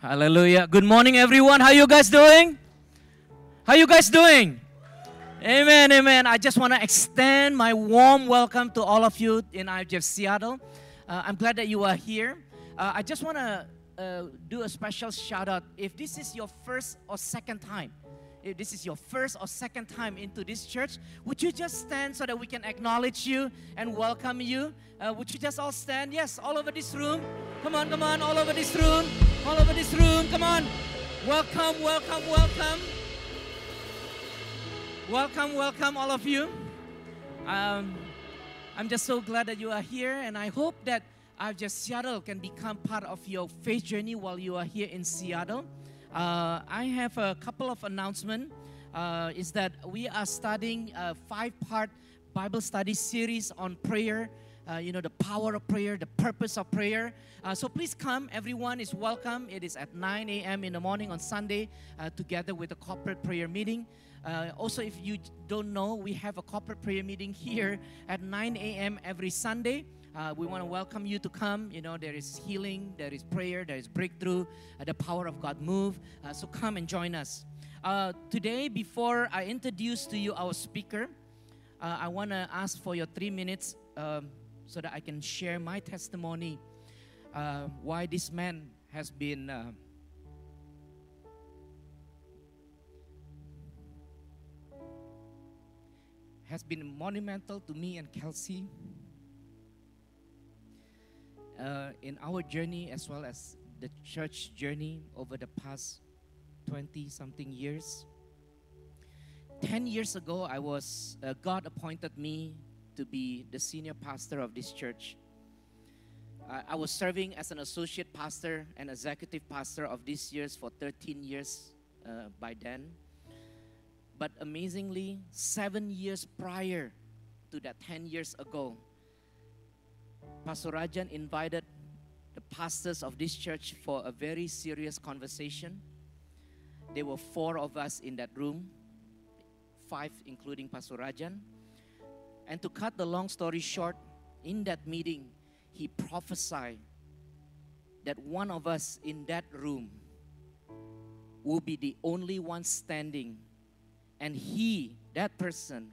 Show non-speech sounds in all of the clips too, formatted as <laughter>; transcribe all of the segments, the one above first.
Hallelujah. Good morning, everyone. How you guys doing? How you guys doing? Amen, amen. I just want to extend my warm welcome to all of you in IFGF Seattle. Uh, I'm glad that you are here. Uh, I just want to uh, do a special shout out. If this is your first or second time, if this is your first or second time into this church, would you just stand so that we can acknowledge you and welcome you? Uh, would you just all stand? Yes, all over this room. Come on, come on, all over this room. All over this room. Come on. Welcome, welcome, welcome. Welcome, welcome, all of you. Um, I'm just so glad that you are here, and I hope that IFGF Seattle can become part of your faith journey while you are here in Seattle. Uh, I have a couple of announcements. Uh, is that we are studying a five-part Bible study series on prayer. Uh, you know the power of prayer, the purpose of prayer. Uh, so please come. Everyone is welcome. It is at 9 a.m. in the morning on Sunday, uh, together with a corporate prayer meeting. Uh, also, if you don't know, we have a corporate prayer meeting here at 9 a.m. every Sunday. Uh, we want to welcome you to come. You know, there is healing, there is prayer, there is breakthrough, uh, the power of God move. Uh, so come and join us. Uh, today, before I introduce to you our speaker, uh, I want to ask for your three minutes um, so that I can share my testimony uh, why this man has been. has been monumental to me and Kelsey uh, in our journey as well as the church journey over the past 20 something years. 10 years ago, I was, uh, God appointed me to be the senior pastor of this church. Uh, I was serving as an associate pastor and executive pastor of this years for 13 years uh, by then. But amazingly, seven years prior to that 10 years ago, Pastor Rajan invited the pastors of this church for a very serious conversation. There were four of us in that room, five including Pastor Rajan. And to cut the long story short, in that meeting, he prophesied that one of us in that room will be the only one standing, and he, that person,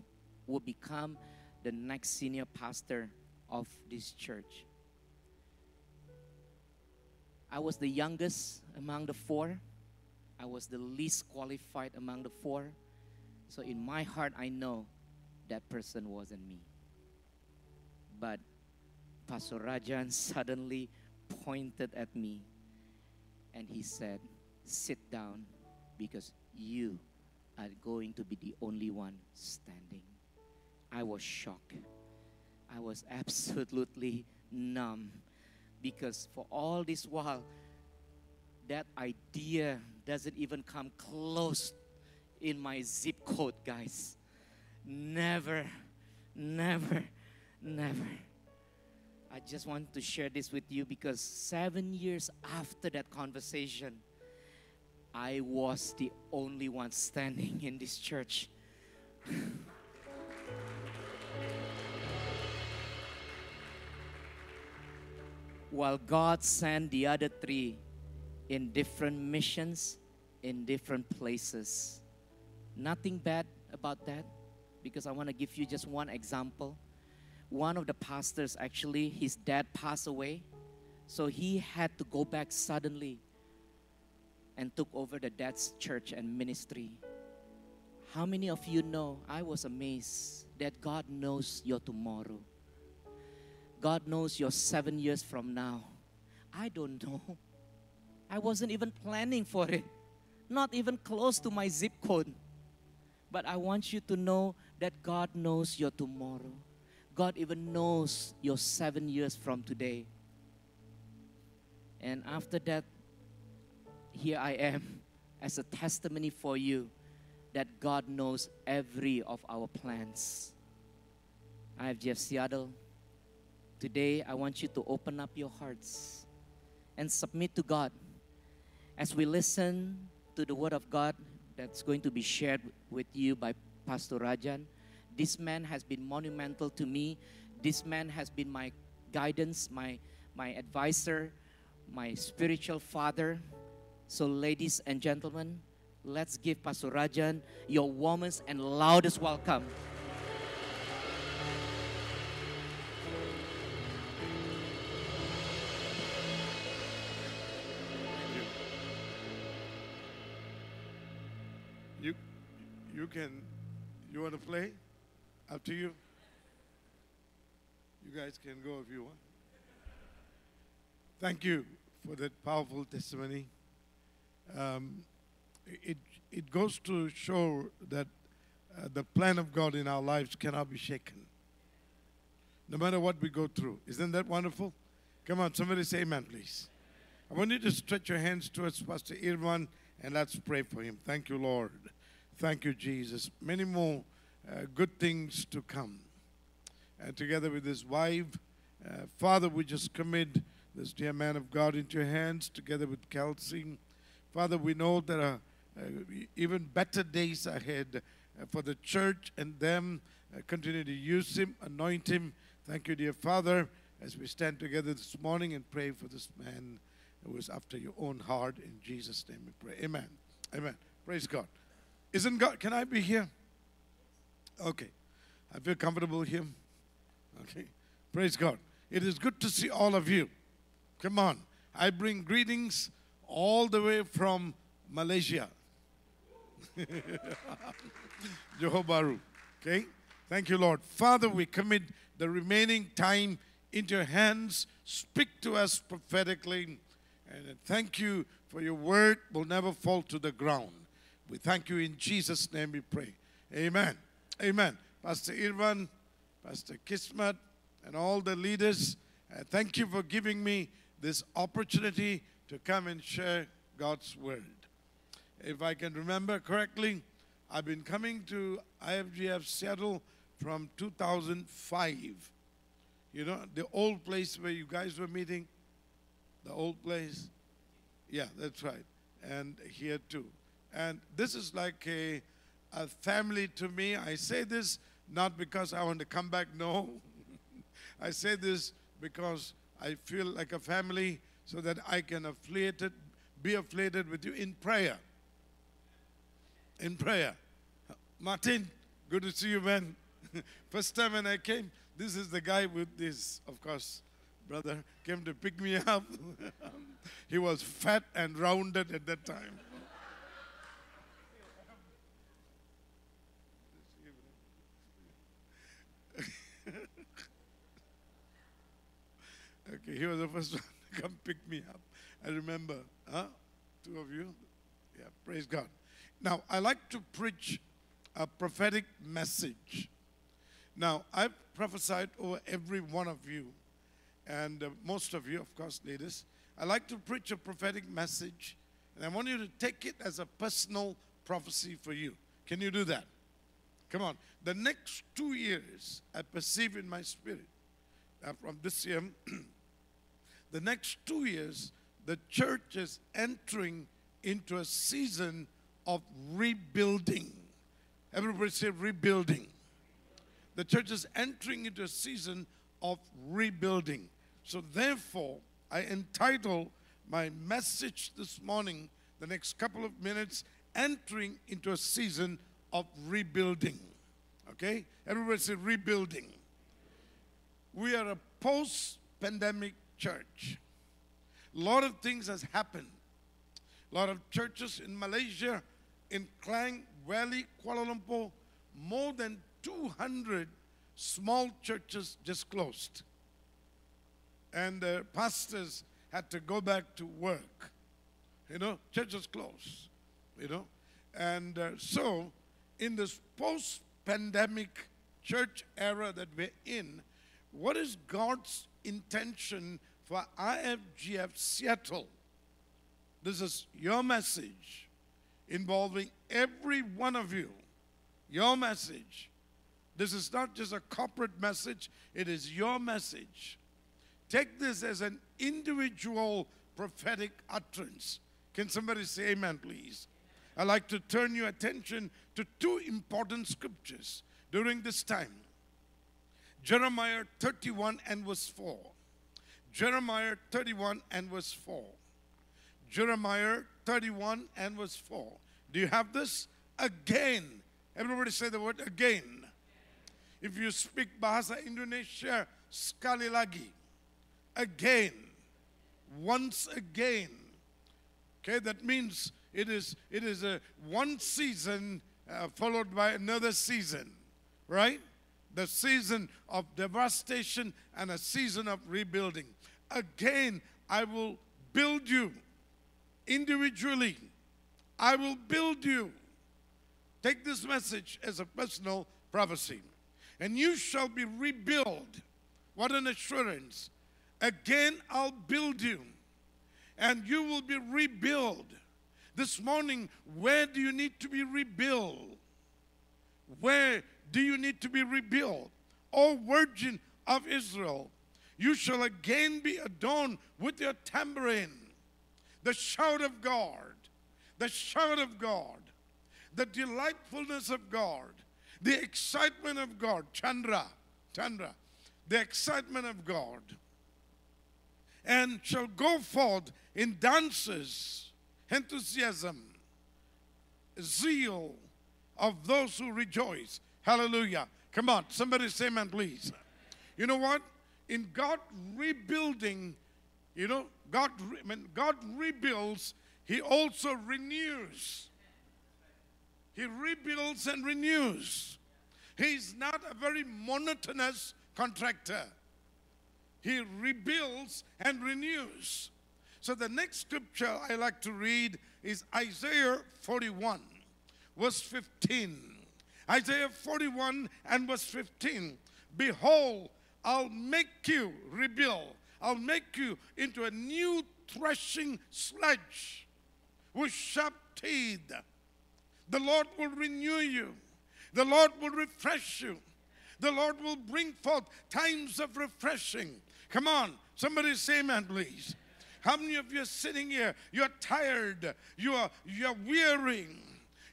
will become the next senior pastor of this church. I was the youngest among the four. I was the least qualified among the four. So in my heart, I know that person wasn't me. But Pastor Rajan <laughs> suddenly pointed at me and he said, Sit down because you are going to be the only one standing. I was shocked. I was absolutely numb because for all this while, that idea doesn't even come close in my zip code, guys. Never, never, never. I just want to share this with you because seven years after that conversation, I was the only one standing in this church. <sighs> <laughs> while God sent the other three in different missions, in different places. Nothing bad about that because I want to give you just one example. One of the pastors, actually, his dad passed away, so he had to go back suddenly and took over the dad's church and ministry. How many of you know? I was amazed that God knows your tomorrow. God knows you're seven years from now. I don't know. I wasn't even planning for it, not even close to my zip code. But I want you to know that God knows your tomorrow. God even knows your seven years from today. And after that, here I am as a testimony for you that God knows every of our plans. I have IFGF Seattle. Today, I want you to open up your hearts and submit to God as we listen to the Word of God that's going to be shared with you by Pastor Rajan. This man has been monumental to me. This man has been my guidance, my, my advisor, my spiritual father. So, ladies and gentlemen, let's give Pastor Rajan your warmest and loudest welcome. You can, you want to play? Up to you. You guys can go if you want. Thank you for that powerful testimony. Um, it, it goes to show that uh, the plan of God in our lives cannot be shaken. No matter what we go through. Isn't that wonderful? Come on, somebody say amen, please. I want you to stretch your hands towards Pastor Irwan and let's pray for him. Thank you, Lord. Thank you, Jesus. Many more uh, good things to come. And together with his wife, uh, Father, we just commit this dear man of God into your hands, together with Kelsey. Father, we know there are uh, even better days ahead uh, for the church and them. Uh, continue to use him, anoint him. Thank you, dear Father, as we stand together this morning and pray for this man who is after your own heart. In Jesus' name we pray. Amen. Amen. Praise God. Isn't God? Can I be here? Okay. I feel comfortable here. Okay. Praise God. It is good to see all of you. Come on. I bring greetings all the way from Malaysia. <laughs> Johor Bahru. Okay? Thank you, Lord. Father, we commit the remaining time into your hands. Speak to us prophetically. And thank you for your word will never fall to the ground. We thank you in Jesus' name we pray. Amen. Amen. Pastor Irwan, Pastor Kismat, and all the leaders, uh, thank you for giving me this opportunity to come and share God's word. If I can remember correctly, I've been coming to IFGF Seattle from 2005. You know, the old place where you guys were meeting, the old place. Yeah, that's right. And here too. And this is like a, a family to me. I say this not because I want to come back, no. <laughs> I say this because I feel like a family so that I can affiliated, be affiliated with you in prayer. In prayer. Martin, good to see you, man. <laughs> First time when I came, this is the guy with this, of course, brother, came to pick me up. <laughs> he was fat and rounded at that time. Okay, he was the first <laughs> one to come pick me up. I remember, huh? Two of you. Yeah, praise God. Now, I like to preach a prophetic message. Now, I've prophesied over every one of you, and uh, most of you, of course, ladies. I like to preach a prophetic message, and I want you to take it as a personal prophecy for you. Can you do that? Come on. The next two years, I perceive in my spirit, uh, from this year, <clears throat> the next two years, the church is entering into a season of rebuilding. Everybody say rebuilding. The church is entering into a season of rebuilding. So, therefore, I entitle my message this morning, the next couple of minutes, entering into a season of rebuilding. Okay? Everybody say rebuilding. We are a post pandemic church. A lot of things has happened. A lot of churches in Malaysia, in Klang Valley, Kuala Lumpur, more than 200 small churches just closed. And the pastors had to go back to work. You know, churches closed. You know, and uh, so in this post pandemic church era that we're in, what is God's intention for IFGF Seattle? This is your message involving every one of you. Your message. This is not just a corporate message, it is your message. Take this as an individual prophetic utterance. Can somebody say amen, please? I'd like to turn your attention to two important scriptures during this time Jeremiah 31 and verse 4. Jeremiah 31 and verse 4. Jeremiah 31 and verse 4. Do you have this? Again. Everybody say the word again. If you speak Bahasa Indonesia, sekali lagi. Again. Once again. Okay, that means it is it is a one season uh, followed by another season, right? The season of devastation and a season of rebuilding. Again, I will build you individually. I will build you. Take this message as a personal prophecy. And you shall be rebuilt. What an assurance. Again, I'll build you. And you will be rebuilt. This morning, where do you need to be rebuilt? Where do you need to be rebuilt? O Virgin of Israel, you shall again be adorned with your tambourine, the shout of God, the shout of God, the delightfulness of God, the excitement of God, Chandra, Chandra, the excitement of God, and shall go forth in dances, enthusiasm, zeal of those who rejoice. Hallelujah. Come on, somebody say amen, please. You know what? In God rebuilding, you know, God, when God rebuilds, He also renews. He rebuilds and renews. He's not a very monotonous contractor. He rebuilds and renews. So the next scripture I like to read is Isaiah 41, verse 15. Isaiah 41 and verse 15. Behold, I'll make you rebuild. I'll make you into a new threshing sledge with sharp teeth. The Lord will renew you. The Lord will refresh you. The Lord will bring forth times of refreshing. Come on, somebody say amen, please. How many of you are sitting here? You're tired. You are you're wearing.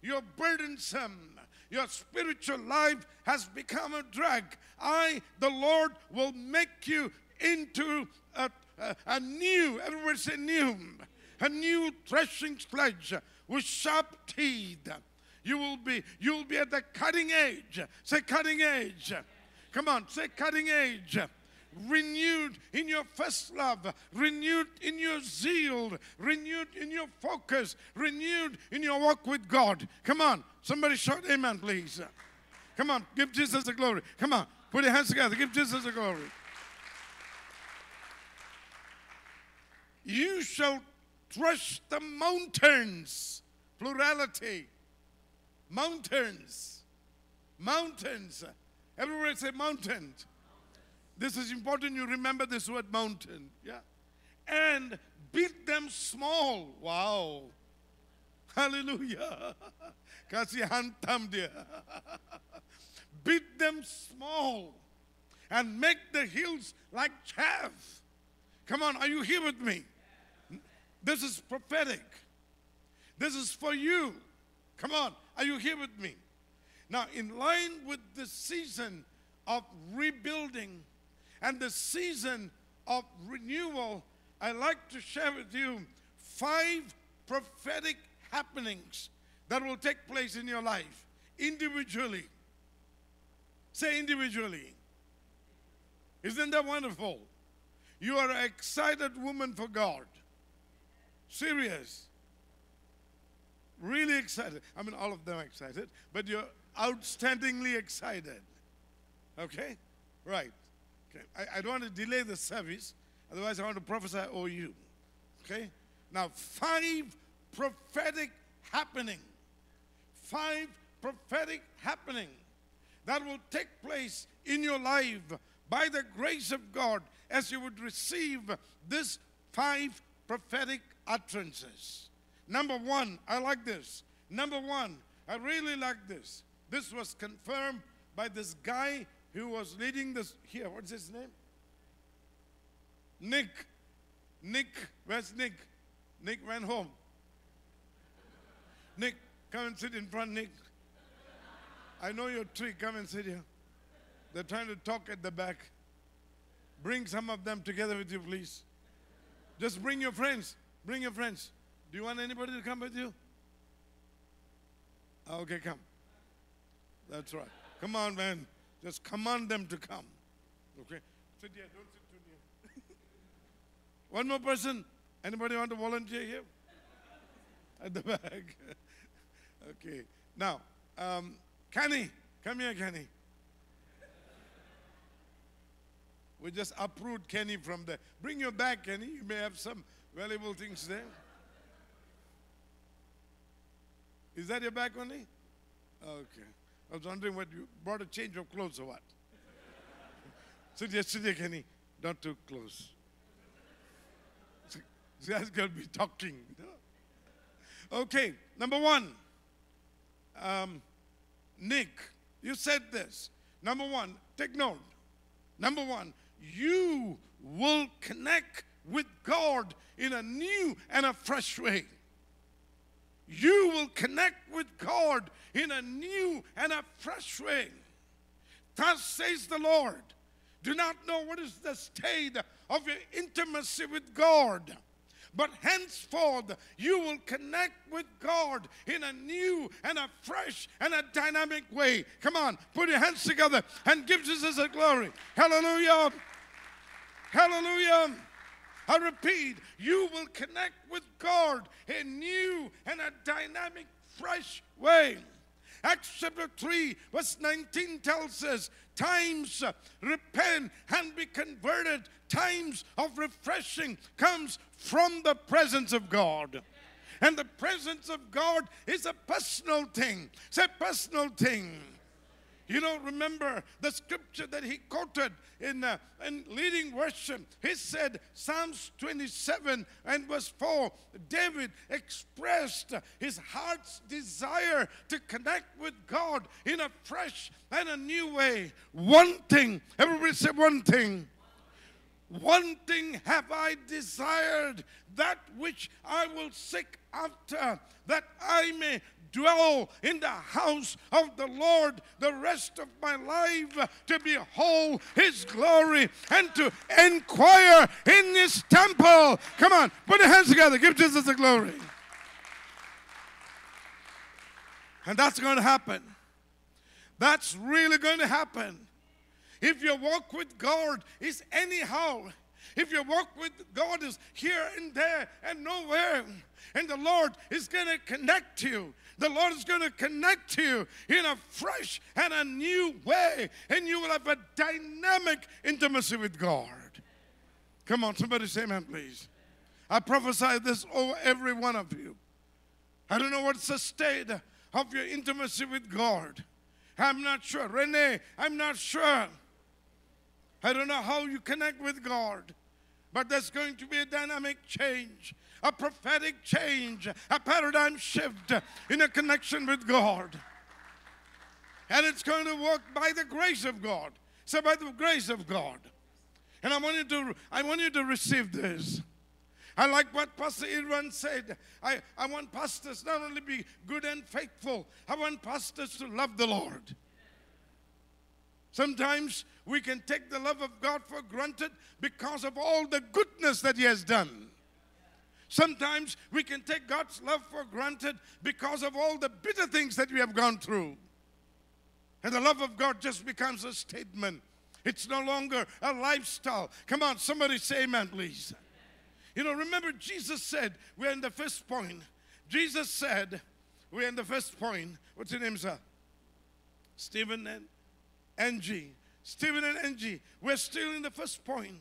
You're burdensome. Your spiritual life has become a drag. I, the Lord, will make you into a, a, a new, everybody say new, a new threshing sledge with sharp teeth. You will be, you will be at the cutting edge. Say cutting edge. Come on, say cutting edge. Renewed in your first love, renewed in your zeal, renewed in your focus, renewed in your walk with God. Come on, somebody shout amen, please. Come on, give Jesus the glory. Come on, put your hands together, give Jesus the glory. You shall thresh the mountains, plurality. Mountains. Mountains. Everybody say mountains. This is important you remember this word mountain. Yeah. And beat them small. Wow. Hallelujah. <laughs> Kasih hantam dia. <laughs> Beat them small and make the hills like chaff. Come on, are you here with me? This is prophetic. This is for you. Come on, are you here with me? Now, in line with the season of rebuilding and the season of renewal, I like to share with you five prophetic happenings that will take place in your life individually. Say individually. Isn't that wonderful? You are an excited woman for God. Serious. Really excited. I mean, all of them excited, but you're outstandingly excited. Okay? Right. Okay. I, I don't want to delay the service, otherwise, I want to prophesy over you. Okay? Now, five prophetic happening. Five prophetic happening that will take place in your life by the grace of God as you would receive this five prophetic utterances. Number one, I like this. Number one, I really like this. This was confirmed by this guy who was leading this here. What's his name? Nick. Nick, where's Nick? Nick went home. Nick, come and sit in front, Nick. I know your trick. Come and sit here. They're trying to talk at the back. Bring some of them together with you, please. Just bring your friends. Bring your friends. Do you want anybody to come with you? Ah, okay, come. That's right. Come on, man. Just command them to come. Okay? Sit here. Don't sit too near. <laughs> One more person. Anybody want to volunteer here? <laughs> At the back. <laughs> okay. Now, um, Kenny. Come here, Kenny. We just uproot Kenny from there. Bring your bag, Kenny. You may have some valuable things there. Is that your bag only? Okay. I was wondering what you brought a change of clothes or what? <laughs> sit here, Kenny. Not too close. This guy's going to be talking. Okay, number one. Um, Nick, you said this. Number one, take note. Number one, you will connect with God in a new and a fresh way. You will connect with God in a new and a fresh way. Thus says the Lord. Do not know what is the state of your intimacy with God. But henceforth, you will connect with God in a new and a fresh and a dynamic way. Come on, put your hands together and give Jesus a glory. Hallelujah. Hallelujah. I repeat, you will connect with God in new and a dynamic, fresh way. Acts chapter 3, verse 19 tells us times repent and be converted. Times of refreshing comes from the presence of God. And the presence of God is a personal thing. It's a personal thing. You know, remember the scripture that he quoted in, uh, in leading worship. He said, Psalms 27 and verse 4, David expressed his heart's desire to connect with God in a fresh and a new way. One thing, everybody say one thing. One thing have I desired, that which I will seek after, that I may dwell in the house of the Lord the rest of my life to behold his glory and to inquire in his temple. Come on, put your hands together. Give Jesus the glory. And that's going to happen. That's really going to happen. If your walk with God is anyhow, if your walk with God is here and there and nowhere, and the Lord is going to connect you. The Lord is going to connect you in a fresh and a new way, and you will have a dynamic intimacy with God. Come on, somebody say amen, please. I prophesy this over every one of you. I don't know what's the state of your intimacy with God. I'm not sure. Renee, I'm not sure. I don't know how you connect with God, but there's going to be a dynamic change a prophetic change, a paradigm shift in a connection with God. And it's going to work by the grace of God. So by the grace of God. And I want you to I want you to receive this. I like what Pastor Irwan said. I, I want pastors not only be good and faithful, I want pastors to love the Lord. Sometimes we can take the love of God for granted because of all the goodness that He has done. Sometimes we can take God's love for granted because of all the bitter things that we have gone through. And the love of God just becomes a statement. It's no longer a lifestyle. Come on, somebody say amen, please. You know, remember Jesus said, we're in the first point. Jesus said, we're in the first point. What's your name, sir? Stephen and Angie. Stephen and Angie, we're still in the first point.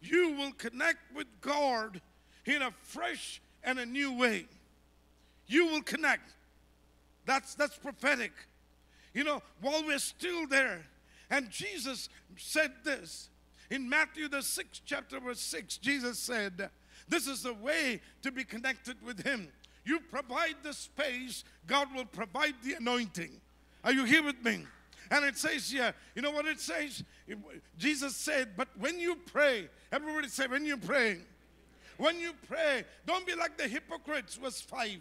You will connect with God in a fresh and a new way. You will connect. That's, that's prophetic. You know, while we're still there, and Jesus said this in Matthew, the sixth chapter, verse 6, Jesus said, This is the way to be connected with Him. You provide the space, God will provide the anointing. Are you here with me? And it says here, you know what it says? Jesus said, But when you pray, everybody say, When you pray, when you pray, don't be like the hypocrites, verse 5.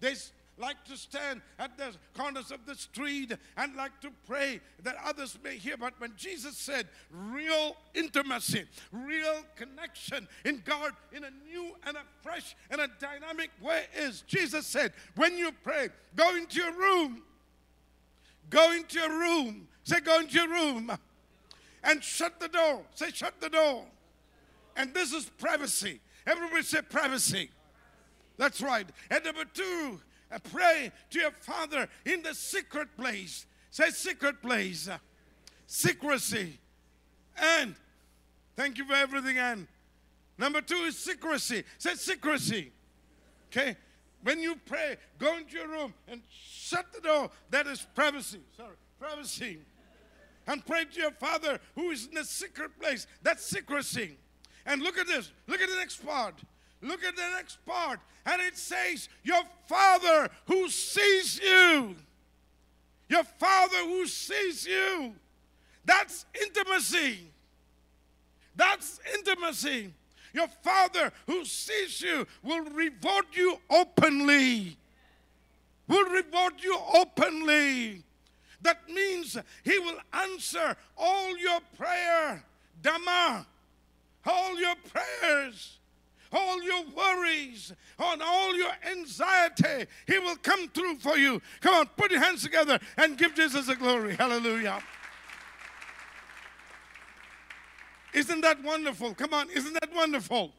They, like to stand at the corners of the street and like to pray that others may hear. But when Jesus said real intimacy, real connection in God in a new and a fresh and a dynamic way is Jesus said, when you pray, go into your room. Go into your room. Say, go into your room. And shut the door. Say, shut the door. And this is privacy. Everybody say privacy. That's right. And number two, uh, pray to your Father in the secret place. Say secret place. Secrecy. And thank you for everything, Anne. Number two is secrecy. Say secrecy. Okay? When you pray, go into your room and shut the door. That is privacy. Sorry, privacy. And pray to your Father who is in the secret place. That's secrecy. And look at this. Look at the next part. Look at the next part. And it says, Your Father who sees you. Your Father who sees you. That's intimacy. That's intimacy. Your Father who sees you will reward you openly. Will reward you openly. That means He will answer all your prayer. Dhamma. All your prayers all your worries, on all your anxiety. He will come through for you. Come on, put your hands together and give Jesus the glory. Hallelujah. Isn't that wonderful? Come on, isn't that wonderful?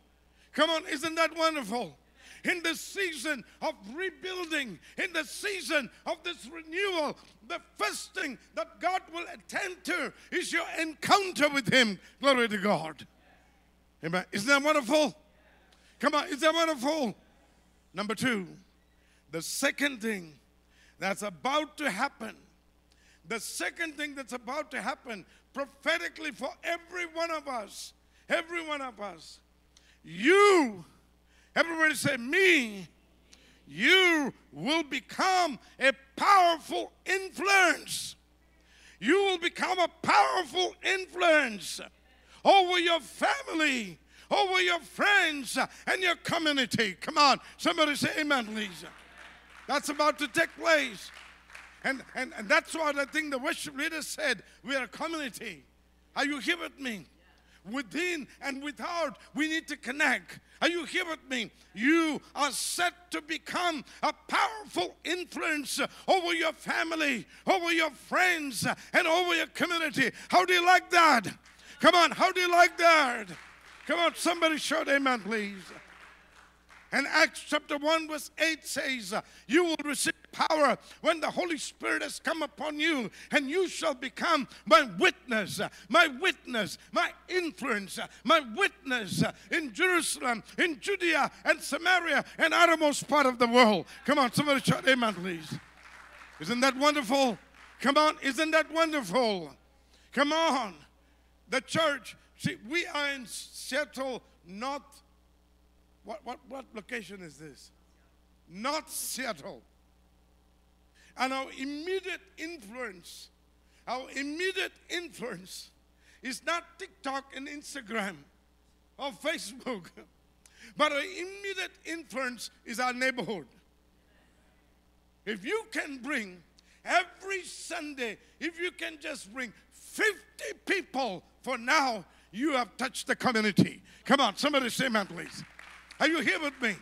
Come on, isn't that wonderful? In the season of rebuilding, in the season of this renewal, the first thing that God will attend to is your encounter with Him. Glory to God. Amen. Isn't that wonderful? Come on, isn't that wonderful? Number two, the second thing that's about to happen, the second thing that's about to happen prophetically for every one of us, every one of us, you, everybody say, me, you will become a powerful influence. You will become a powerful influence over your family, over your friends and your community. Come on, somebody say amen, please. That's about to take place. And, and, and that's what I think the worship leader said. We are a community. Are you here with me? Within and without, we need to connect. Are you here with me? You are set to become a powerful influence over your family, over your friends, and over your community. How do you like that? Come on, how do you like that? Come on, somebody shout amen, please. And Acts chapter 1, verse 8 says, You will receive power when the Holy Spirit has come upon you, and you shall become my witness, my witness, my influence, my witness in Jerusalem, in Judea, and Samaria, and uttermost part of the world. Come on, somebody shout amen, please. Isn't that wonderful? Come on, isn't that wonderful? Come on. The church See, we are in Seattle, not what, what, what location is this? Not Seattle. And our immediate influence, our immediate influence is not TikTok and Instagram or Facebook, <laughs> but our immediate influence is our neighborhood. If you can bring every Sunday, if you can just bring 50 people for now, you have touched the community. Come on, somebody say amen, please. Are you here with me?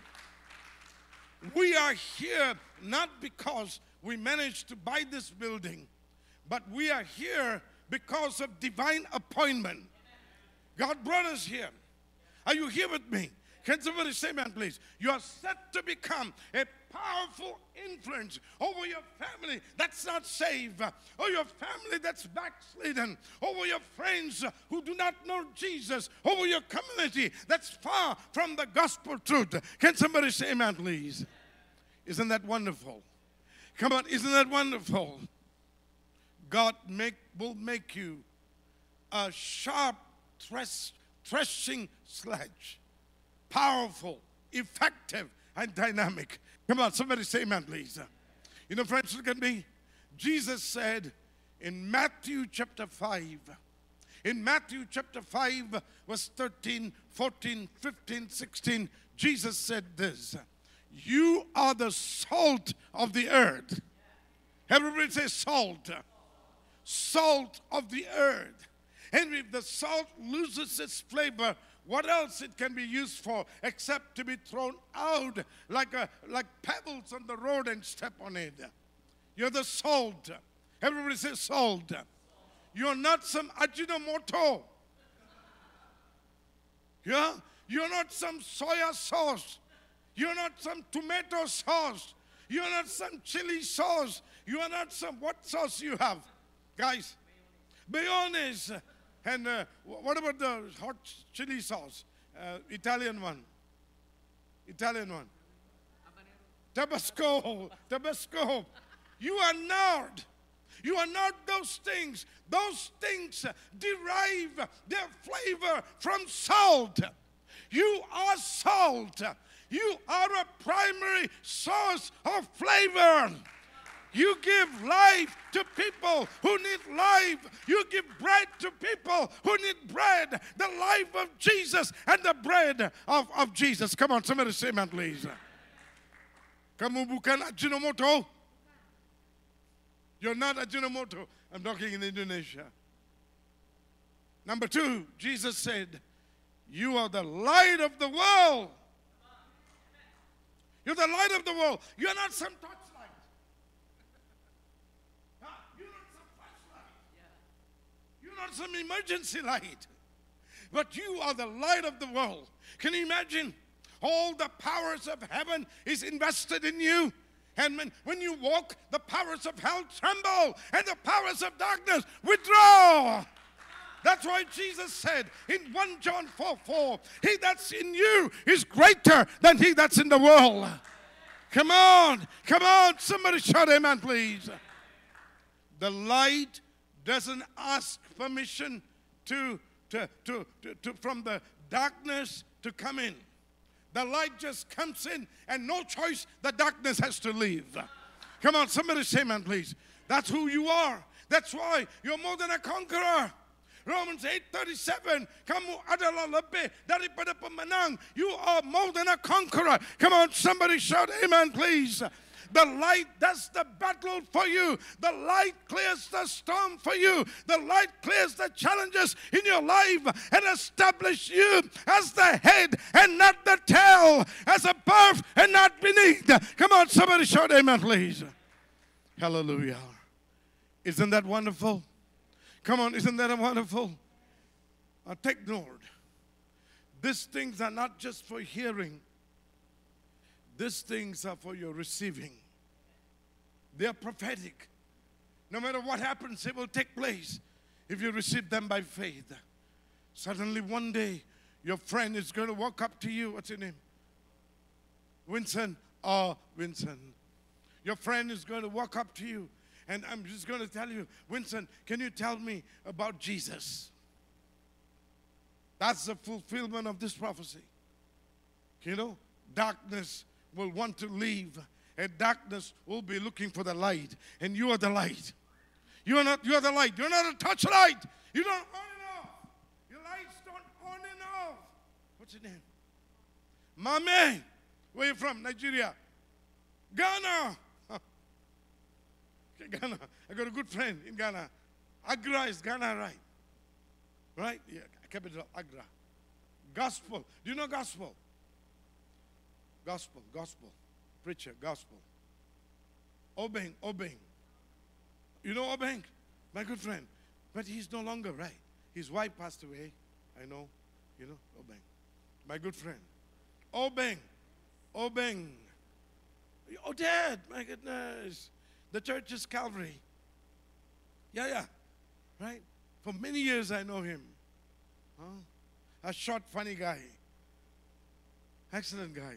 We are here not because we managed to buy this building, but we are here because of divine appointment. God brought us here. Are you here with me? Can somebody say man, please? You are set to become a powerful influence over your family that's not saved, or your family that's backslidden, over your friends who do not know Jesus, over your community that's far from the gospel truth. Can somebody say amen, please? Isn't that wonderful? Come on, isn't that wonderful? God make, will make you a sharp thresh, threshing sledge powerful, effective, and dynamic. Come on, somebody say amen, please. You know, friends, look at me. Jesus said in Matthew chapter 5, in Matthew chapter 5, verse 13, 14, 15, 16, Jesus said this You are the salt of the earth. Everybody say salt. Salt of the earth. And if the salt loses its flavor, what else it can be used for except to be thrown out like, a, like pebbles on the road and step on it? You're the salt. Everybody says salt. You're not some Ajinomoto. Yeah? You're not some soya sauce. You're not some tomato sauce. You're not some chili sauce. You are not some, what sauce you have? Guys, mayonnaise. And uh, what about the hot chili sauce? Uh, Italian one. Italian one. Tabasco. <laughs> Tabasco. You are not. You are not those things. Those things derive their flavor from salt. You are salt. You are a primary source of flavor. You give life to people who need life. You give bread to people who need bread. The life of Jesus and the bread of, of Jesus. Come on, somebody say amen, please. Kamu bukan Ajinomoto. You're not Ajinomoto. I'm talking in Indonesia. Number two, Jesus said, You are the light of the world. You're the light of the world. You're not some torchlight. You're not some flashlight. You're not some emergency light. But you are the light of the world. Can you imagine? All the powers of heaven is invested in you. And when, when you walk, the powers of hell tremble and the powers of darkness withdraw. That's why Jesus said in 1 John 4 4, He that's in you is greater than he that's in the world. Come on, come on, somebody shout amen, please. The light doesn't ask permission to, to, to, to, to from the darkness to come in. The light just comes in, and no choice, the darkness has to leave. Come on, somebody say amen, please. That's who you are. That's why you're more than a conqueror. Romans 8:37, kamu adalah lebih daripada pemenang. You are more than a conqueror. Come on, somebody shout amen, please. The light does the battle for you. The light clears the storm for you. The light clears the challenges in your life and establish you as the head and not the tail, as above and not beneath. Come on, somebody shout amen, please. Hallelujah. Isn't that wonderful? Come on, isn't that wonderful? Uh, take note. These things are not just for hearing, these things are for your receiving. They are prophetic. No matter what happens, it will take place if you receive them by faith. Suddenly, one day, your friend is going to walk up to you. What's your name? Vincent. Oh, Vincent. Your friend is going to walk up to you, and I'm just going to tell you, Vincent, can you tell me about Jesus? That's the fulfillment of this prophecy. You know, darkness will want to leave, and darkness will be looking for the light, and you are the light. You are not, you are the light. You're not a touch light. You don't on and off. Your lights don't on and off. What's your name? Mame. Where you from? Nigeria. Ghana. <laughs> Okay, Ghana. I got a good friend in Ghana. Accra is Ghana, right? Right? Yeah, capital Accra. Gospel. Do you know gospel? Gospel, gospel. Preacher, gospel. Obeng, Obeng. You know Obeng? My good friend. But he's no longer right. His wife passed away. I know. You know, Obeng. My good friend. Obeng. Obeng. Oh, Dad, my goodness. The church is Calvary. Yeah, yeah. Right? For many years I know him. Huh? A short, funny guy. Excellent guy.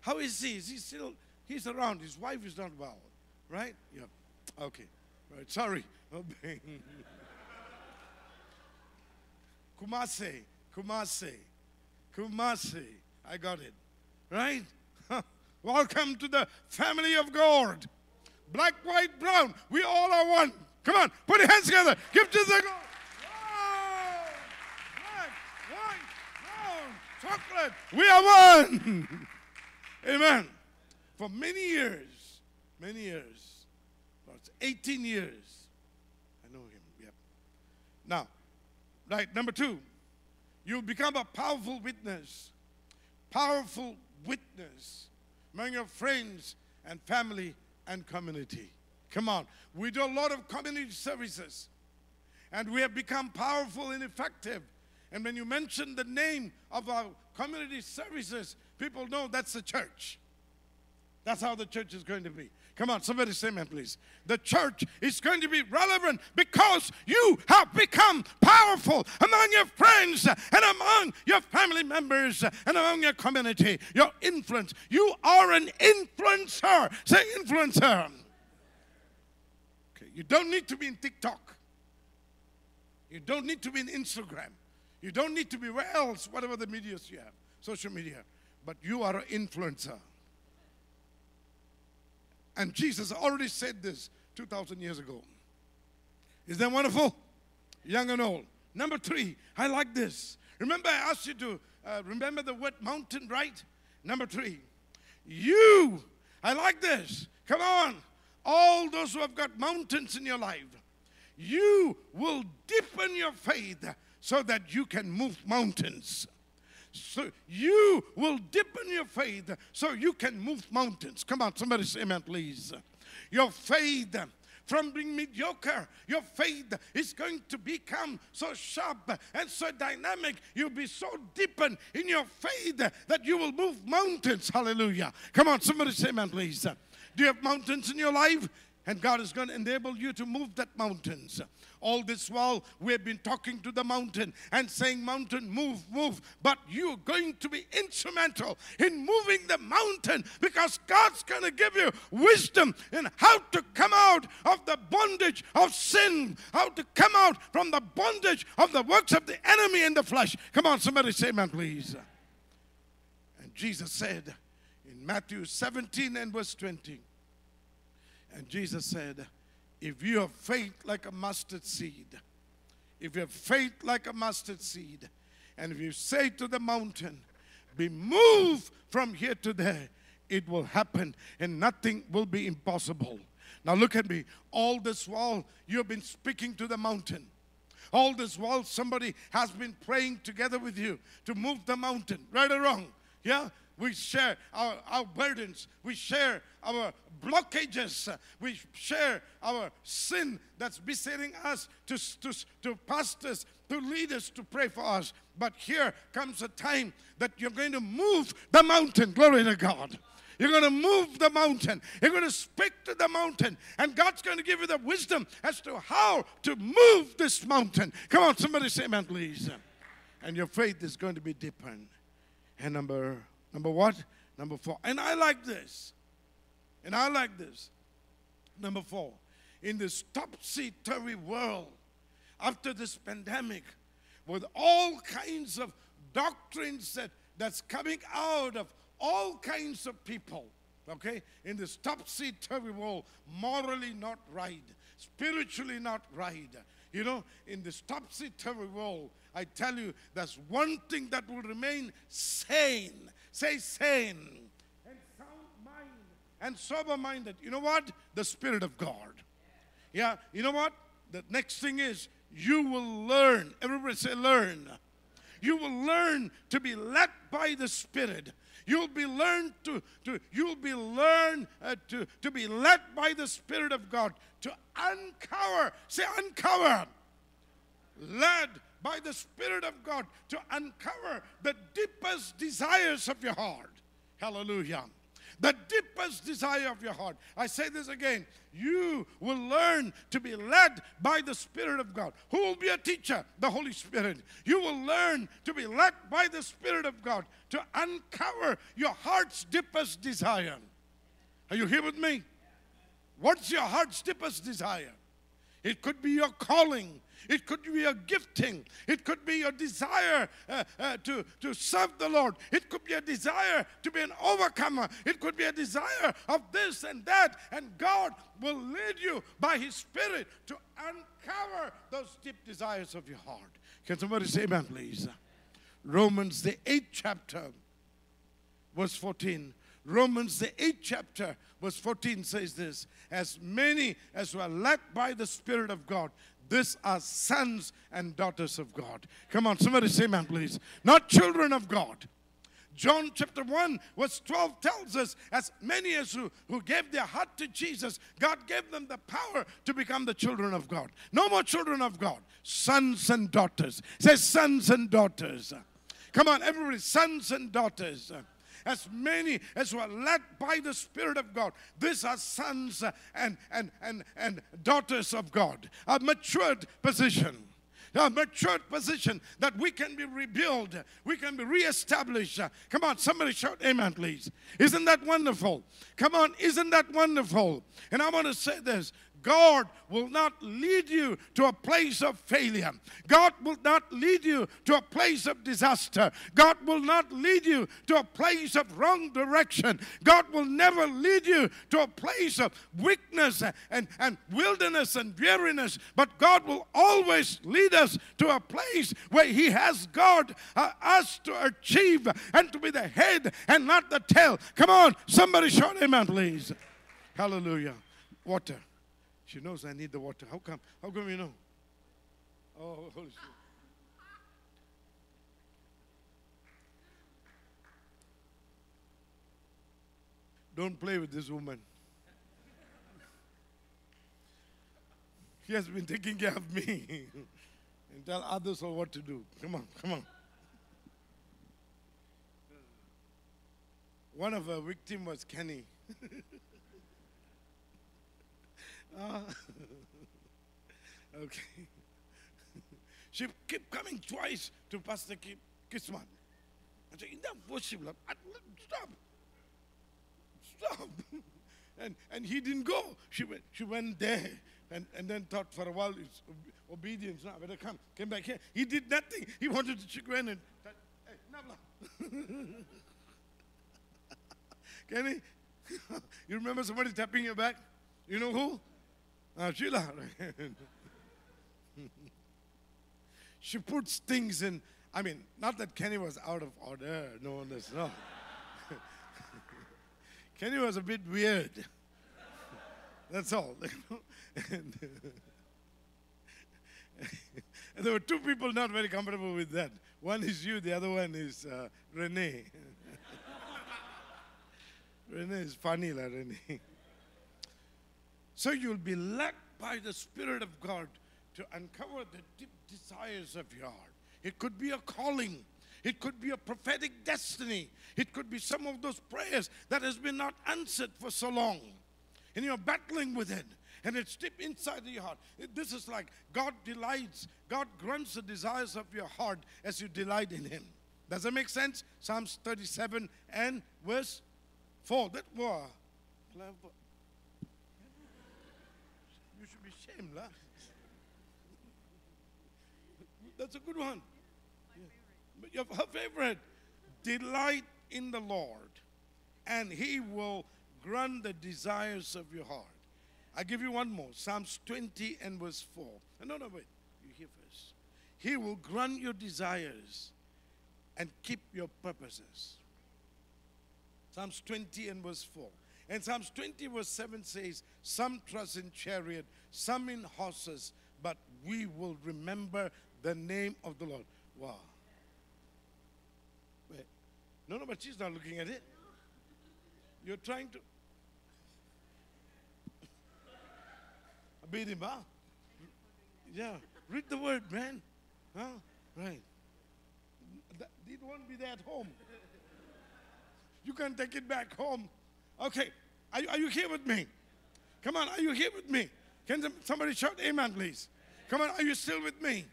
How is he? Is he still he's around? His wife is not well. Right? Yeah. Okay. Right. Sorry. <laughs> Kumasi. Kumasi. Kumasi. I got it. Right? <laughs> Welcome to the family of God. Black, white, brown. We all are one. Come on, put your hands together. Give to the go. Black, white, brown, chocolate. We are one. <laughs> Amen. For many years, many years, about 18 years, I know him. Yep. Now, right, number two, you become a powerful witness. Powerful witness among your friends and family and community. Come on. We do a lot of community services and we have become powerful and effective. And when you mention the name of our community services, people know that's the church. That's how the church is going to be. Come on, somebody say amen, please. The church is going to be relevant because you have become powerful among your friends and among your family members and among your community, your influence. You are an influencer. Say influencer. Okay, you don't need to be in TikTok. You don't need to be in Instagram. You don't need to be where else, whatever the medias you have, social media. But you are an influencer. And Jesus already said this 2,000 years ago. Is that wonderful? Young and old. Number three, I like this. Remember, I asked you to uh, remember the word mountain, right? Number three, you, I like this. Come on. All those who have got mountains in your life, you will deepen your faith so that you can move mountains. So you will deepen your faith so you can move mountains. Come on, somebody say amen, please. Your faith from being mediocre, your faith is going to become so sharp and so dynamic. You'll be so deepened in your faith that you will move mountains. Hallelujah. Come on, somebody say amen, please. Do you have mountains in your life? And God is going to enable you to move that mountains. All this while, we've been talking to the mountain and saying, Mountain, move, move. But you're going to be instrumental in moving the mountain because God's going to give you wisdom in how to come out of the bondage of sin, how to come out from the bondage of the works of the enemy in the flesh. Come on, somebody say, Man, please. And Jesus said in Matthew 17 and verse 20, and Jesus said, if you have faith like a mustard seed, if you have faith like a mustard seed, and if you say to the mountain, be moved from here to there, it will happen and nothing will be impossible. Now look at me. All this while you've been speaking to the mountain. All this while somebody has been praying together with you to move the mountain, right or wrong. Yeah? We share our, our burdens. We share our blockages. We share our sin that's besetting us to, to, to pastors, to leaders to pray for us. But here comes a time that you're going to move the mountain. Glory to God. You're going to move the mountain. You're going to speak to the mountain. And God's going to give you the wisdom as to how to move this mountain. Come on, somebody say amen, please. And your faith is going to be deepened. And number Number what? Number four. And I like this. And I like this. Number four. In this topsy turvy world, after this pandemic, with all kinds of doctrines that, that's coming out of all kinds of people, okay, in this topsy turvy world, morally not right, spiritually not right. You know, in this topsy turvy world, I tell you, there's one thing that will remain sane Say sane and sound mind and sober minded. You know what? The Spirit of God. Yeah, you know what? The next thing is you will learn. Everybody say learn. You will learn to be led by the Spirit. You'll be learned to, to you'll be learned uh, to, to be led by the Spirit of God to uncover. Say uncover. Led by the Spirit of God to uncover the deepest desires of your heart. Hallelujah. The deepest desire of your heart. I say this again. You will learn to be led by the Spirit of God. Who will be a teacher? The Holy Spirit. You will learn to be led by the Spirit of God to uncover your heart's deepest desire. Are you here with me? What's your heart's deepest desire? It could be your calling. It could be a gifting. It could be a desire uh, uh, to, to serve the Lord. It could be a desire to be an overcomer. It could be a desire of this and that. And God will lead you by His Spirit to uncover those deep desires of your heart. Can somebody say amen, please? Romans, the eighth chapter, verse 14. Romans, the eighth chapter, verse 14 says this As many as were led by the Spirit of God, these are sons and daughters of God. Come on, somebody say, man, please. Not children of God. John chapter 1, verse 12 tells us, as many as who, who gave their heart to Jesus, God gave them the power to become the children of God. No more children of God, sons and daughters. Say sons and daughters. Come on, everybody, sons and daughters as many as were led by the Spirit of God. These are sons and, and, and, and daughters of God, a matured position a matured position that we can be rebuilt, we can be reestablished. Come on, somebody shout amen, please. Isn't that wonderful? Come on, isn't that wonderful? And I want to say this God will not lead you to a place of failure. God will not lead you to a place of disaster. God will not lead you to a place of wrong direction. God will never lead you to a place of weakness and, and wilderness and weariness. But God will always lead us to a place where He has God uh, us to achieve and to be the head and not the tail. Come on, somebody shout amen, please. Hallelujah. Water. She knows I need the water. How come? How come you know? Oh, Holy. Don't play with this woman. <laughs> She has been taking care of me <laughs> and tell others what to do. Come on, come on. One of her victims was Kenny. <laughs> Uh, <laughs> okay. <laughs> she kept coming twice to Pastor Kisman. I said, enough worship, Lord. Stop. Stop. <laughs> and, and he didn't go. She went, she went there and, and then thought for a while it's obedience. Now, better come. Came back here. He did nothing. He wanted to chicken and hey, Nabla. Kenny, you remember somebody tapping your back? You know who? Uh, Sheila. she puts things in. I mean, not that Kenny was out of order. No, that's not. <laughs> Kenny was a bit weird. That's all. and, <laughs> and there were two people not very comfortable with that. One is you, the other one is uh, Renee. <laughs> Renee is funny, like Renee. So you'll be led by the Spirit of God to uncover the deep desires of your heart. It could be a calling. It could be a prophetic destiny. It could be some of those prayers that has been not answered for so long. And you're battling with it. And it's deep inside of your heart. This is like God delights, God grants the desires of your heart as you delight in Him. Does that make sense? Psalms 37 and verse 4. That was shame, lah. That's a good one. Yeah. Her favorite. Delight in the Lord, and He will grant the desires of your heart. I give you one more. Psalms 20 and verse 4. No, no, wait. You hear first. He will grant your desires and keep your purposes. Psalms 20 and verse 4. And Psalms 20 verse 7 says, Some trust in chariot, some in horses, but we will remember the name of the Lord. Wow. Wait. No, no, but she's not looking at it. You're trying to. <laughs> Beat him, huh? Yeah. Read the word, man. Huh? Right. it won't be there at home. You can take it back home. Okay. Are, are you here with me? Come on, are you here with me? Can somebody shout amen, please? Come on, are you still with me?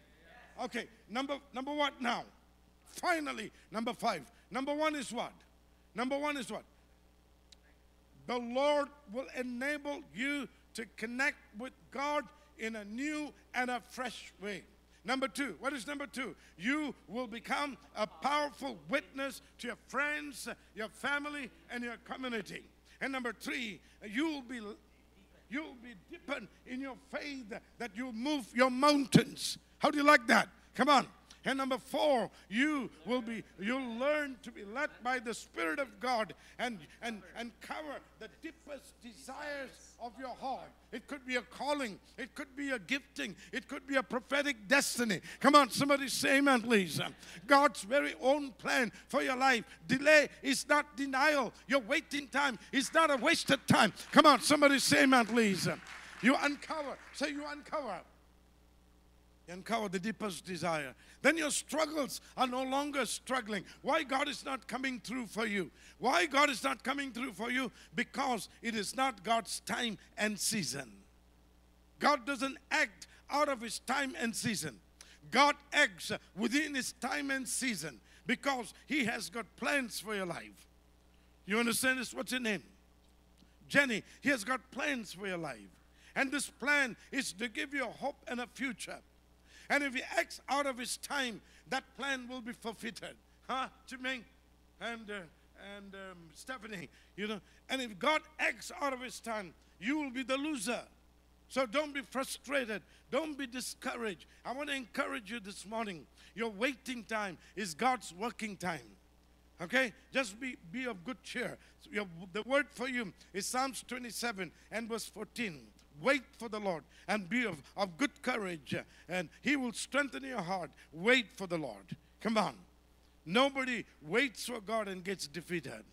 Okay, number number what now? Finally, number five. Number one is what? Number one is what? The Lord will enable you to connect with God in a new and a fresh way. Number two, what is number two? You will become a powerful witness to your friends, your family, and your community. And number three, you will be You'll be deepened in your faith that you'll move your mountains. How do you like that? Come on. And number four, you will be, you'll learn to be led by the Spirit of God and, and, and cover the deepest desires of your heart. It could be a calling, it could be a gifting, it could be a prophetic destiny. Come on, somebody say amen, please. God's very own plan for your life. Delay is not denial. Your waiting time is not a wasted time. Come on, somebody say amen, please. You uncover. Say you uncover. Uncover the deepest desire. Then your struggles are no longer struggling. Why God is not coming through for you? Why God is not coming through for you? Because it is not God's time and season. God doesn't act out of his time and season. God acts within his time and season because he has got plans for your life. You understand this? What's your name? Jenny. He has got plans for your life. And this plan is to give you a hope and a future. And if he acts out of his time, that plan will be forfeited. Huh, Jimmy and, uh, and um, Stephanie, you know. And if God acts out of his time, you will be the loser. So don't be frustrated. Don't be discouraged. I want to encourage you this morning. Your waiting time is God's working time. Okay? Just be, be of good cheer. So your, the word for you is Psalms 27 and verse 14. Wait for the Lord and be of, of good courage, and He will strengthen your heart. Wait for the Lord. Come on. Nobody waits for God and gets defeated.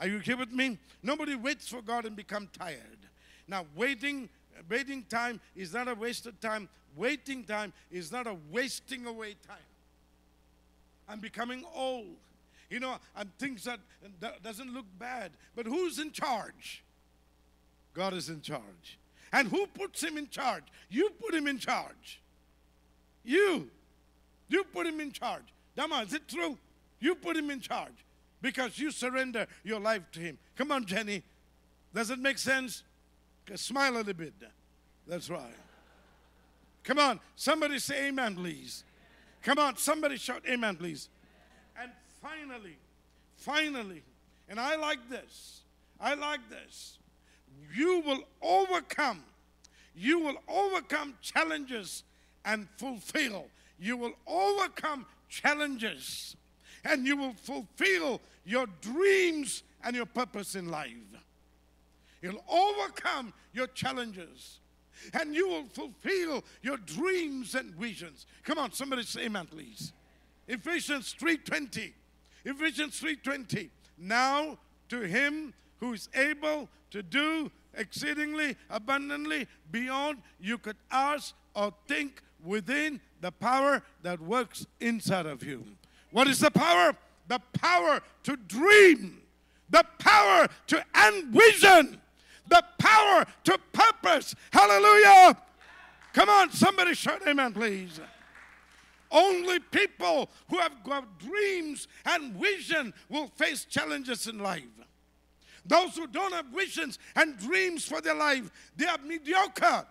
Are you here with me? Nobody waits for God and become tired. Now, waiting, waiting time is not a wasted time. Waiting time is not a wasting away time. I'm becoming old. You know, and things that, that doesn't look bad. But who's in charge? God is in charge. And who puts him in charge? You put him in charge. You. You put him in charge. Dama, is it true? You put him in charge because you surrender your life to him. Come on, Jenny. Does it make sense? Smile a little bit. That's right. Come on. Somebody say amen, please. Come on. Somebody shout amen, please. And finally, finally, and I like this. I like this you will overcome. You will overcome challenges and fulfill. You will overcome challenges and you will fulfill your dreams and your purpose in life. You'll overcome your challenges and you will fulfill your dreams and visions. Come on, somebody say amen, please. Ephesians 3:20. Ephesians 3:20. Now to him who is able to do exceedingly abundantly beyond you could ask or think within the power that works inside of you. What is the power? The power to dream, the power to envision, the power to purpose. Hallelujah. Come on, somebody shout amen, please. Only people who have got dreams and vision will face challenges in life. Those who don't have visions and dreams for their life, they are mediocre.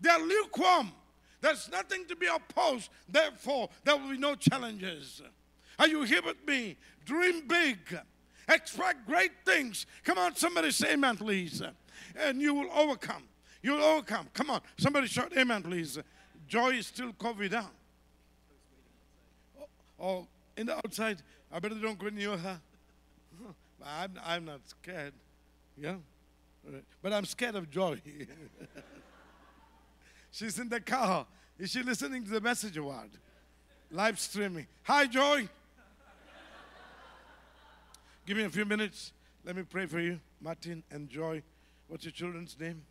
They are lukewarm. There's nothing to be opposed. Therefore, there will be no challenges. Are you here with me? Dream big. Expect great things. Come on, somebody say amen, please. And you will overcome. You will overcome. Come on, somebody shout amen, please. Joy is still COVID down. Oh, oh, in the outside, I better don't go near her. I'm, I'm not scared. Yeah? But I'm scared of Joy. <laughs> She's in the car. Is she listening to the message award? Live streaming. Hi, Joy. Give me a few minutes. Let me pray for you. Martin and Joy. What's your children's name?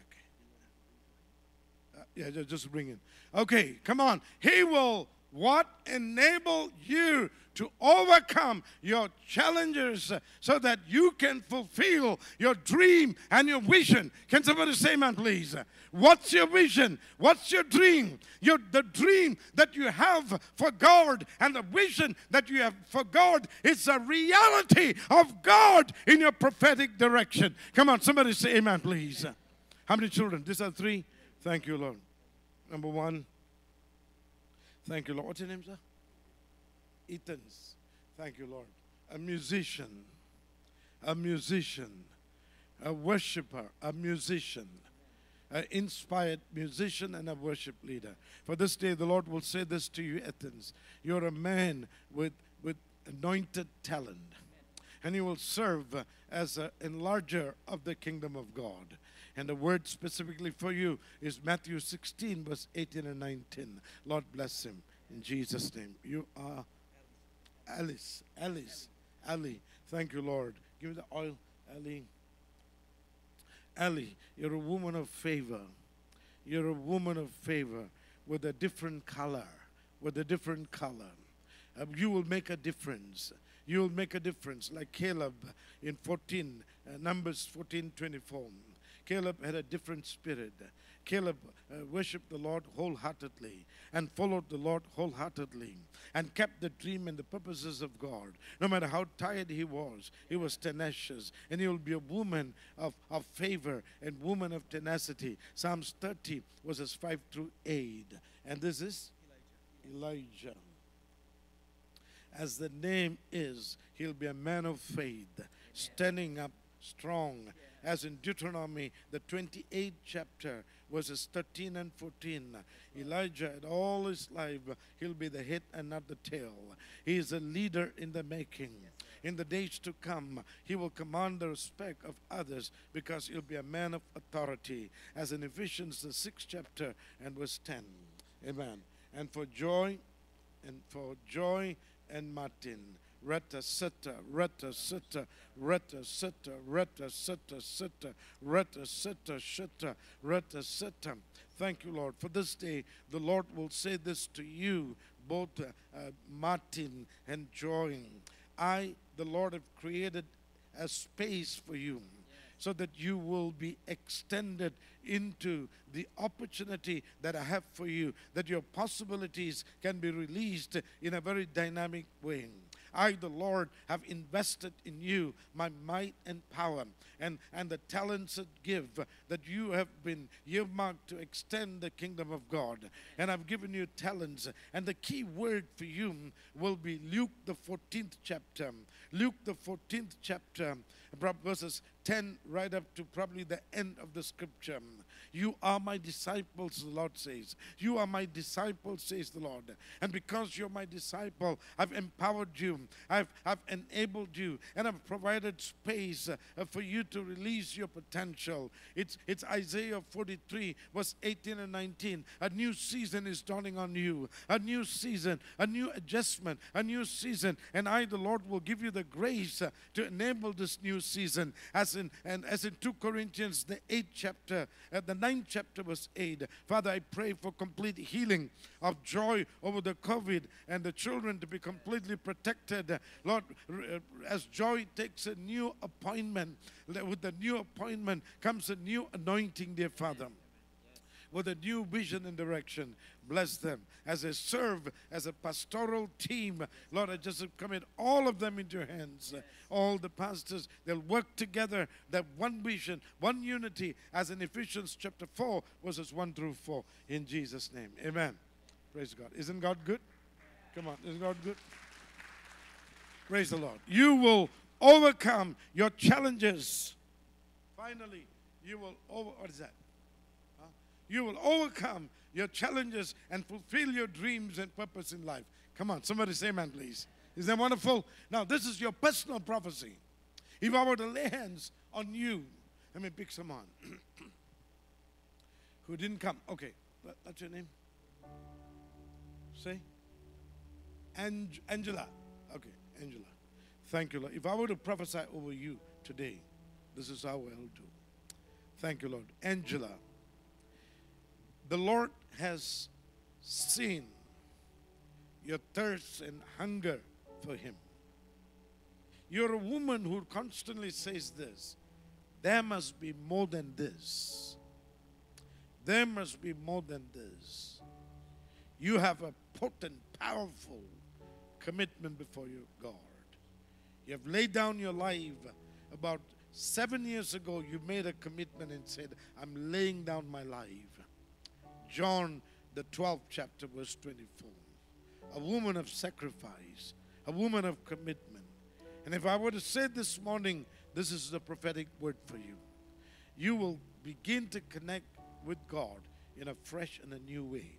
Okay. Uh, yeah, just bring it. Okay, come on. He will what enable you to overcome your challenges so that you can fulfill your dream and your vision. Can somebody say man please? What's your vision? What's your dream? Your, the dream that you have for God and the vision that you have for God is a reality of God in your prophetic direction. Come on, somebody say amen, please. How many children? These are three. Thank you, Lord. Number one. Thank you, Lord. What's your name, sir? Ethan's. Thank you, Lord. A musician, a musician, a worshiper, a musician. an inspired musician and a worship leader. For this day, the Lord will say this to you, Athens. You're a man with, with anointed talent, and you will serve as an enlarger of the kingdom of God. And the word specifically for you is Matthew 16, verse 18 and 19. Lord bless him in Jesus' name. You are Alice. Alice. Ali. Thank you, Lord. Give me the oil, Ali. Ali, you're a woman of favor. You're a woman of favor with a different color. With a different color. Uh, you will make a difference. You will make a difference, like Caleb in 14, uh, Numbers 14 24. Caleb had a different spirit. Caleb uh, worshiped the Lord wholeheartedly and followed the Lord wholeheartedly and kept the dream and the purposes of God. No matter how tired he was, he was tenacious. And he will be a woman of, of favor and woman of tenacity. Psalms 30 verses 5 through 8. And this is Elijah. As the name is, he'll be a man of faith, standing up strong as in Deuteronomy, the 28th chapter, verses 13 and 14. Elijah, at all his life, he'll be the head and not the tail. He is a leader in the making. In the days to come, he will command the respect of others because he'll be a man of authority, as in Ephesians, the sixth chapter and verse 10. Amen. And for joy, and for joy and Martin, Retta Sutta, Retta Sutta, Retta Sutta, Retta Sutta, Sutta, Retta Sutta, Sutta, Retta Sutta. Thank you, Lord. For this day, the Lord will say this to you, both uh, Martin and Joy. I, the Lord, have created a space for you so that you will be extended into the opportunity that I have for you, that your possibilities can be released in a very dynamic way. I, the Lord, have invested in you my might and power and, and the talents that give that you have been earmarked to extend the kingdom of God. And I've given you talents. And the key word for you will be Luke, the 14th chapter. Luke, the 14th chapter, verses 10 right up to probably the end of the scripture. You are my disciples, the Lord says. You are my disciples, says the Lord. And because you're my disciple, I've empowered you, I've, I've enabled you, and I've provided space uh, for you to release your potential. It's, it's Isaiah 43, verse 18 and 19. A new season is dawning on you, a new season, a new adjustment, a new season. And I, the Lord, will give you the grace uh, to enable this new season. As in, and as in 2 Corinthians, the 8th chapter, at the 9th chapter, verse 8. Father, I pray for complete healing of joy over the COVID and the children to be completely protected. Lord, as joy takes a new appointment, with the new appointment comes a new anointing, dear Father with a new vision and direction. Bless them as they serve as a pastoral team. Lord, I just commit all of them into your hands. All the pastors, they'll work together, that one vision, one unity, as in Ephesians chapter 4, verses 1 through 4. In Jesus' name. Amen. Praise God. Isn't God good? Come on, isn't God good? Praise the Lord. You will overcome your challenges. Finally, you will over what is that? You will overcome your challenges and fulfill your dreams and purpose in life. Come on, somebody say amen, please. Is that wonderful? Now, this is your personal prophecy. If I were to lay hands on you, let me pick someone <clears throat> who didn't come. Okay, that's your name? Say? Ang- Angela. Okay, Angela. Thank you, Lord. If I were to prophesy over you today, this is how I'll do. Thank you, Lord. Angela. The Lord has seen your thirst and hunger for Him. You're a woman who constantly says this there must be more than this. There must be more than this. You have a potent, powerful commitment before your God. You have laid down your life. About seven years ago, you made a commitment and said, I'm laying down my life. John, the 12th chapter, verse 24. A woman of sacrifice, a woman of commitment. And if I were to say this morning, this is the prophetic word for you. You will begin to connect with God in a fresh and a new way.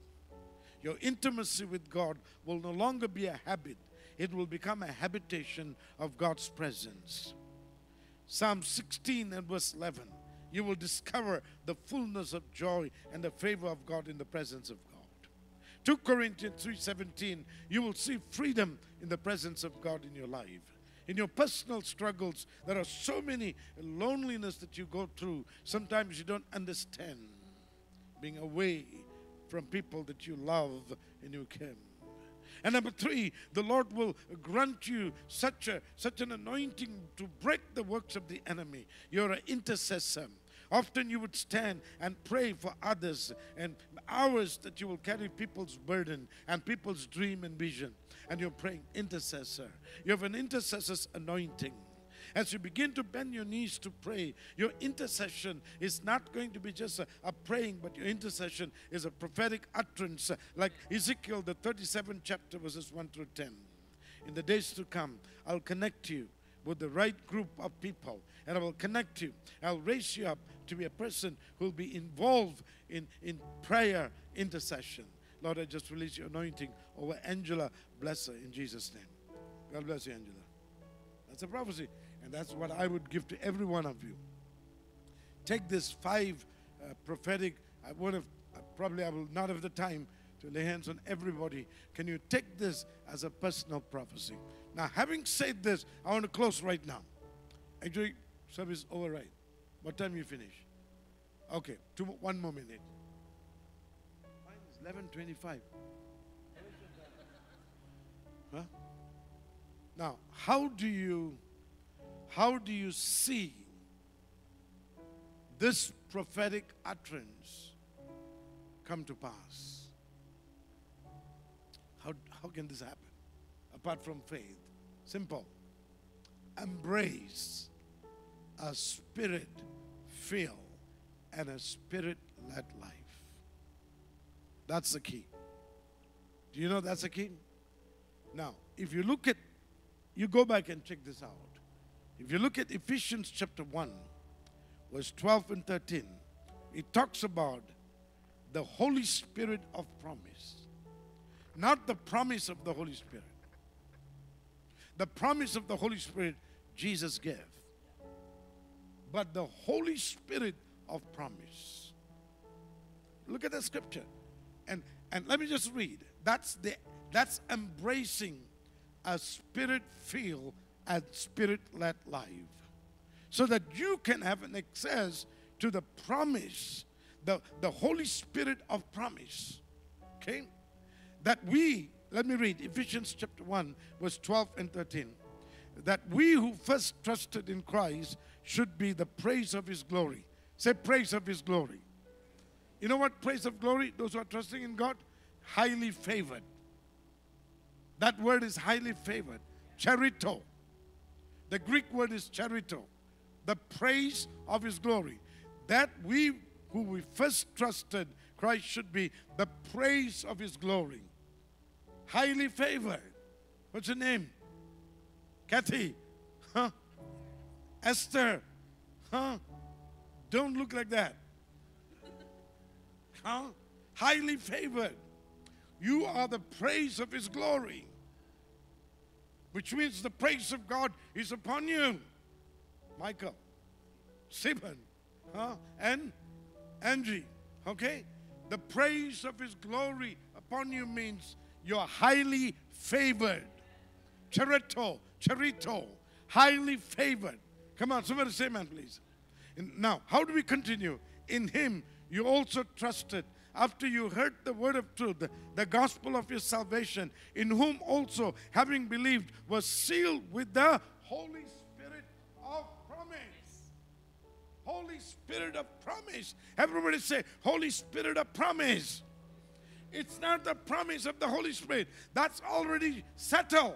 Your intimacy with God will no longer be a habit, it will become a habitation of God's presence. Psalm 16 and verse 11 you will discover the fullness of joy and the favor of God in the presence of God. 2 Corinthians 3:17 you will see freedom in the presence of God in your life. In your personal struggles there are so many loneliness that you go through. Sometimes you don't understand being away from people that you love and you care. And number three, the Lord will grant you such a such an anointing to break the works of the enemy. You're an intercessor. Often you would stand and pray for others, and hours that you will carry people's burden and people's dream and vision. And you're praying intercessor. You have an intercessor's anointing. As you begin to bend your knees to pray, your intercession is not going to be just a, a praying, but your intercession is a prophetic utterance, like Ezekiel, the 37th chapter, verses 1 through 10. In the days to come, I'll connect you with the right group of people and I will connect you. I'll raise you up to be a person who will be involved in, in prayer intercession. Lord, I just release your anointing over Angela. Bless her in Jesus' name. God bless you, Angela. That's a prophecy. And that's what I would give to every one of you. Take this five uh, prophetic, I would have, probably I will not have the time to lay hands on everybody. Can you take this as a personal prophecy? Now, having said this, I want to close right now. Actually, service over right. What time you finish? Okay, two, one more minute. Mine is eleven twenty-five. Huh? Now, how do you, how do you see this prophetic utterance come to pass? How, how can this happen? Apart from faith. Simple. Embrace a spirit filled and a spirit led life. That's the key. Do you know that's the key? Now, if you look at, you go back and check this out. If you look at Ephesians chapter 1, verse 12 and 13, it talks about the Holy Spirit of promise. Not the promise of the Holy Spirit. The promise of the Holy Spirit Jesus gave but the Holy Spirit of promise. Look at the scripture. And and let me just read. That's the that's embracing a spirit filled and spirit led life. So that you can have an access to the promise, the, the Holy Spirit of promise. Okay? That we, let me read Ephesians chapter 1, verse 12 and 13. That we who first trusted in Christ should be the praise of His glory. Say, praise of His glory. You know what praise of glory? Those who are trusting in God, highly favored. That word is highly favored. Charito. The Greek word is charito. The praise of His glory. That we who we first trusted Christ should be the praise of His glory. Highly favored. What's your name? Kathy. Huh? Esther, huh? Don't look like that. Huh? Highly favored. You are the praise of His glory, which means the praise of God is upon you. Michael, Stephen, huh? and Angie, okay? The praise of His glory upon you means you're highly favored. Charito, charito, highly favored. Come on, somebody say amen, please. Now, how do we continue? In Him, you also trusted after you heard the word of truth, the, gospel of your salvation, in whom also, having believed, was sealed with the Holy Spirit of promise. Holy Spirit of promise. Everybody say, Holy Spirit of promise. It's not the promise of the Holy Spirit, that's already settled.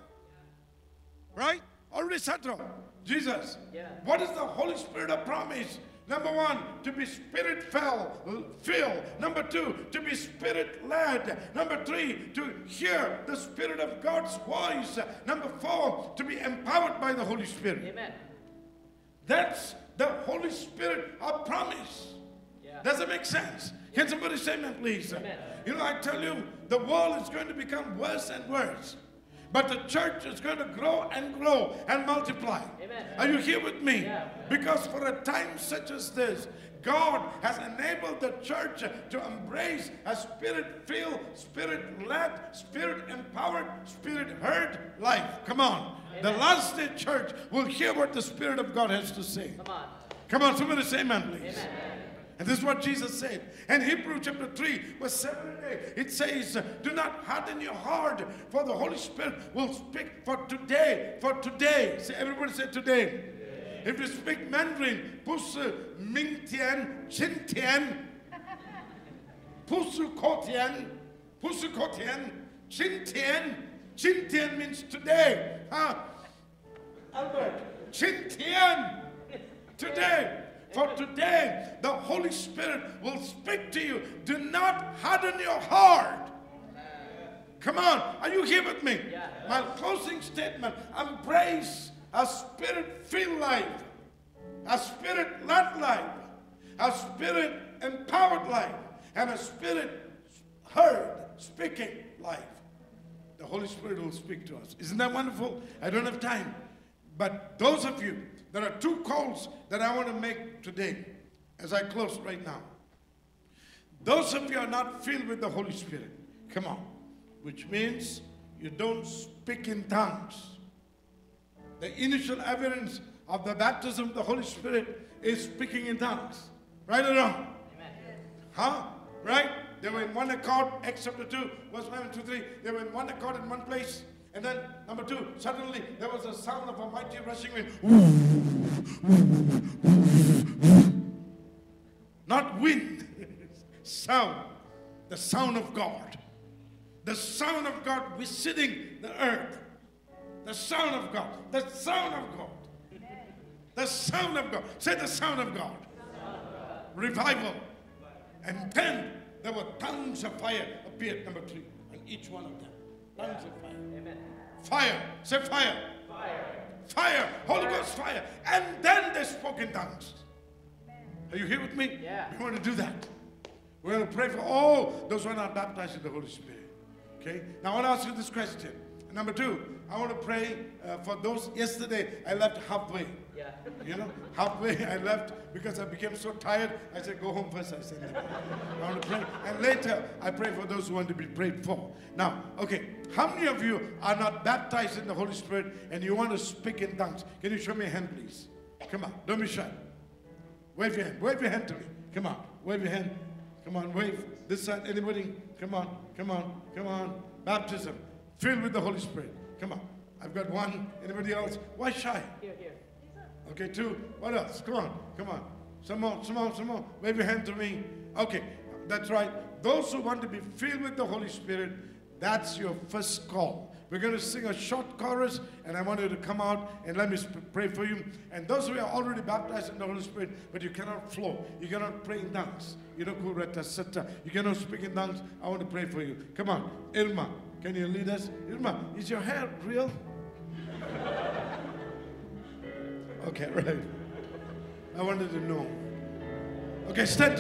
Right? Already settled. Jesus. Yeah. What is the Holy Spirit of promise? Number one, to be spirit filled. Number two, to be spirit led. Number three, to hear the Spirit of God's voice. Number four, to be empowered by the Holy Spirit. Amen. That's the Holy Spirit of promise. Yeah. Does it make sense? Can somebody say amen, please? You know, I tell you, the world is going to become worse and worse. But the church is going to grow and grow and multiply. Amen. Are you here with me? Yeah. Because for a time such as this, God has enabled the church to embrace a spirit filled, spirit led, spirit empowered, spirit heard life. Come on. The Amen. last day church will hear what the Spirit of God has to say. Come on. Come on, somebody say amen, please. Amen. And this is what Jesus said. And Hebrew chapter 3, verse 7 and 8, it says, Do not harden your heart, for the Holy Spirit will speak for today, for today. Say, everybody say today. today. If you speak Mandarin, Pusu Ming Tian, Chin Tian, <laughs> Pusu Ko Tian, Pusu Ko Tian, Chin Tian. Chin Tian means today. Huh? Albert, Chin Tian, today. For today, the Holy Spirit will speak to you. Do not harden your heart. Come on, are you here with me? Yeah. My closing statement embrace a spirit filled life, a spirit led life, a spirit empowered life, and a spirit heard speaking life. The Holy Spirit will speak to us. Isn't that wonderful? I don't have time. But those of you, there are two calls that I want to make today as I close right now. Those of you are not filled with the Holy Spirit. Come on. Which means you don't speak in tongues. The initial evidence of the baptism of the Holy Spirit is speaking in tongues. Right or wrong? Amen. Huh? Right? They were in one accord, Acts chapter 2, verse 1 and 2, 3. They were in one accord in one place. And then, number two, suddenly there was a sound of a mighty rushing wind. Not wind, <laughs> sound. The sound of God. The sound of God visiting the earth. The sound of God. The sound of God. The sound of God. Say the sound of God. Revival. And then there were tongues of fire appeared, number three, on each one of them. Tongues of fire. Amen. Fire. Say fire. Fire. Fire. Holy Ghost fire. And then they spoke in tongues. Are you here with me? Yeah. We want to do that. We're going to pray for all those who are not baptized in the Holy Spirit. Okay? Now I want to ask you this question. Number two, I want to pray uh, for those. Yesterday, I left halfway. Yeah. You know, halfway I left because I became so tired. I said, go home first. I said, I want to pray. And later, I pray for those who want to be prayed for. Now, okay, how many of you are not baptized in the Holy Spirit and you want to speak in tongues? Can you show me a hand, please? Come on, don't be shy. Wave your hand. Wave your hand to me. Come on, wave your hand. Come on, wave. This side, anybody? Come on, come on, come on. Baptism, filled with the Holy Spirit. Come on. I've got one. Anybody else? Why shy? Here, here. Okay, two. What else? Come on, come on. Some more, some more, some more. Wave your hand to me. Okay, that's right. Those who want to be filled with the Holy Spirit, that's your first call. We're going to sing a short chorus, and I want you to come out and let me pray for you. And those who are already baptized in the Holy Spirit, but you cannot flow, you cannot pray in tongues, you don't know, you cannot speak in tongues. I want to pray for you. Come on, Irma, can you lead us? Irma, is your hair real? Okay, right. I wanted to know. Okay, stand.